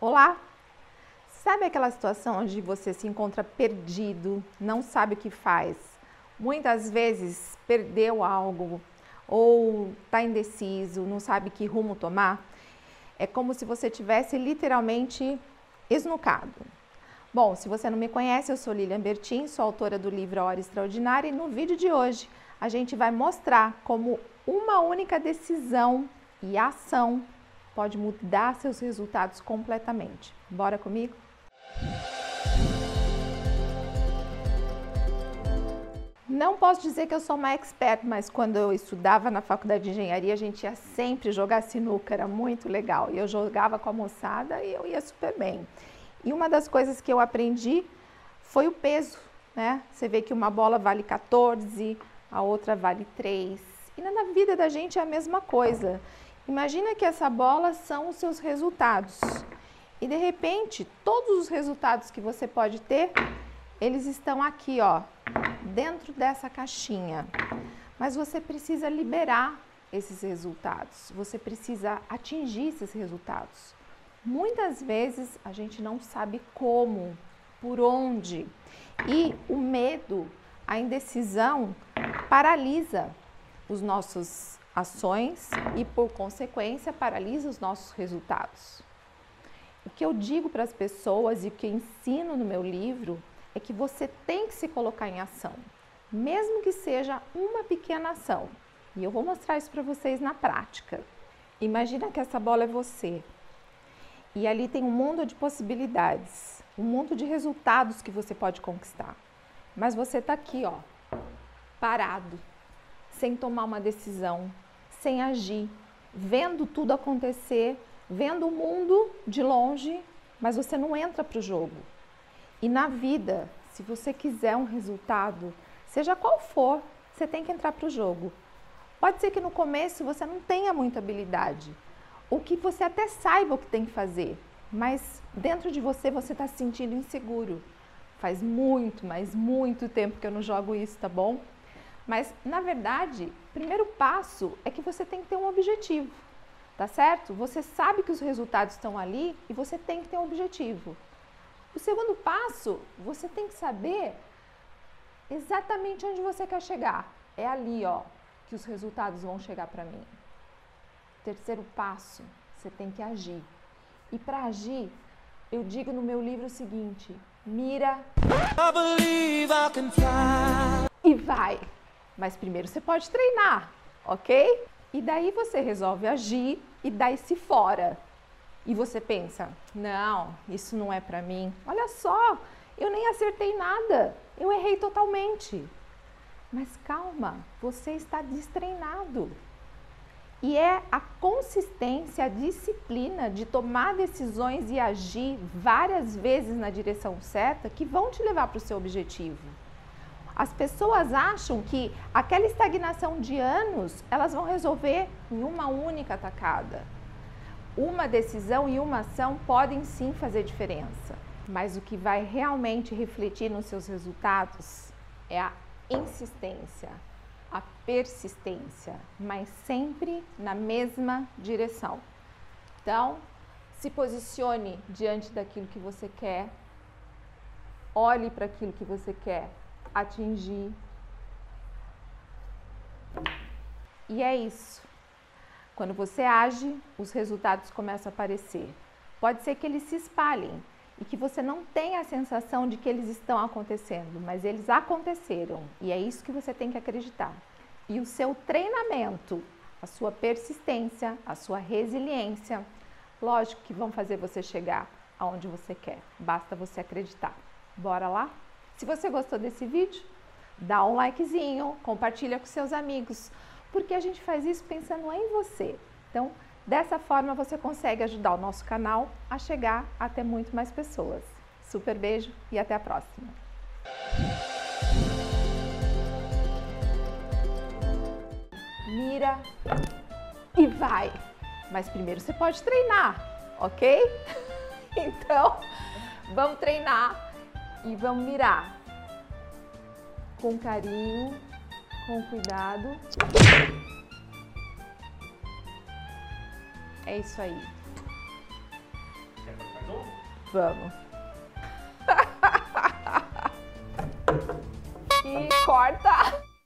Olá! Sabe aquela situação onde você se encontra perdido, não sabe o que faz? Muitas vezes perdeu algo ou está indeciso, não sabe que rumo tomar? É como se você tivesse literalmente esnucado. Bom, se você não me conhece, eu sou Lilian Bertin, sou autora do livro A Hora Extraordinária e no vídeo de hoje a gente vai mostrar como uma única decisão e ação pode mudar seus resultados completamente. Bora comigo? Não posso dizer que eu sou uma expert, mas quando eu estudava na faculdade de engenharia, a gente ia sempre jogar sinuca, era muito legal. E eu jogava com a moçada e eu ia super bem. E uma das coisas que eu aprendi foi o peso, né? Você vê que uma bola vale 14, a outra vale 3. E na vida da gente é a mesma coisa. Imagina que essa bola são os seus resultados. E de repente, todos os resultados que você pode ter, eles estão aqui, ó, dentro dessa caixinha. Mas você precisa liberar esses resultados. Você precisa atingir esses resultados. Muitas vezes a gente não sabe como, por onde. E o medo, a indecisão paralisa os nossos ações e, por consequência, paralisa os nossos resultados. O que eu digo para as pessoas e o que eu ensino no meu livro é que você tem que se colocar em ação, mesmo que seja uma pequena ação. E eu vou mostrar isso para vocês na prática. Imagina que essa bola é você. E ali tem um mundo de possibilidades, um mundo de resultados que você pode conquistar. Mas você está aqui, ó, parado, sem tomar uma decisão, sem agir, vendo tudo acontecer, vendo o mundo de longe, mas você não entra para o jogo. E na vida, se você quiser um resultado, seja qual for, você tem que entrar para o jogo. Pode ser que no começo você não tenha muita habilidade, ou que você até saiba o que tem que fazer, mas dentro de você você está se sentindo inseguro. Faz muito, mas muito tempo que eu não jogo isso, tá bom? Mas, na verdade, primeiro passo é que você tem que ter um objetivo, tá certo? Você sabe que os resultados estão ali e você tem que ter um objetivo. O segundo passo, você tem que saber exatamente onde você quer chegar. É ali, ó, que os resultados vão chegar para mim. Terceiro passo, você tem que agir. E para agir, eu digo no meu livro o seguinte: mira e vai. Mas primeiro você pode treinar, ok? E daí você resolve agir e daí-se fora. E você pensa: não, isso não é para mim. Olha só, eu nem acertei nada, eu errei totalmente. Mas calma, você está destreinado. E é a consistência, a disciplina de tomar decisões e agir várias vezes na direção certa que vão te levar para o seu objetivo. As pessoas acham que aquela estagnação de anos elas vão resolver em uma única atacada. Uma decisão e uma ação podem sim fazer diferença, mas o que vai realmente refletir nos seus resultados é a insistência, a persistência, mas sempre na mesma direção. Então, se posicione diante daquilo que você quer, olhe para aquilo que você quer, atingir. E é isso. Quando você age, os resultados começam a aparecer. Pode ser que eles se espalhem e que você não tenha a sensação de que eles estão acontecendo, mas eles aconteceram e é isso que você tem que acreditar. E o seu treinamento, a sua persistência, a sua resiliência, lógico que vão fazer você chegar aonde você quer. Basta você acreditar. Bora lá? Se você gostou desse vídeo, dá um likezinho, compartilha com seus amigos, porque a gente faz isso pensando em você. Então, dessa forma você consegue ajudar o nosso canal a chegar até muito mais pessoas. Super beijo e até a próxima. Mira e vai. Mas primeiro você pode treinar, ok? Então, vamos treinar e vamos mirar com carinho, com cuidado. É isso aí. Vamos. e corta.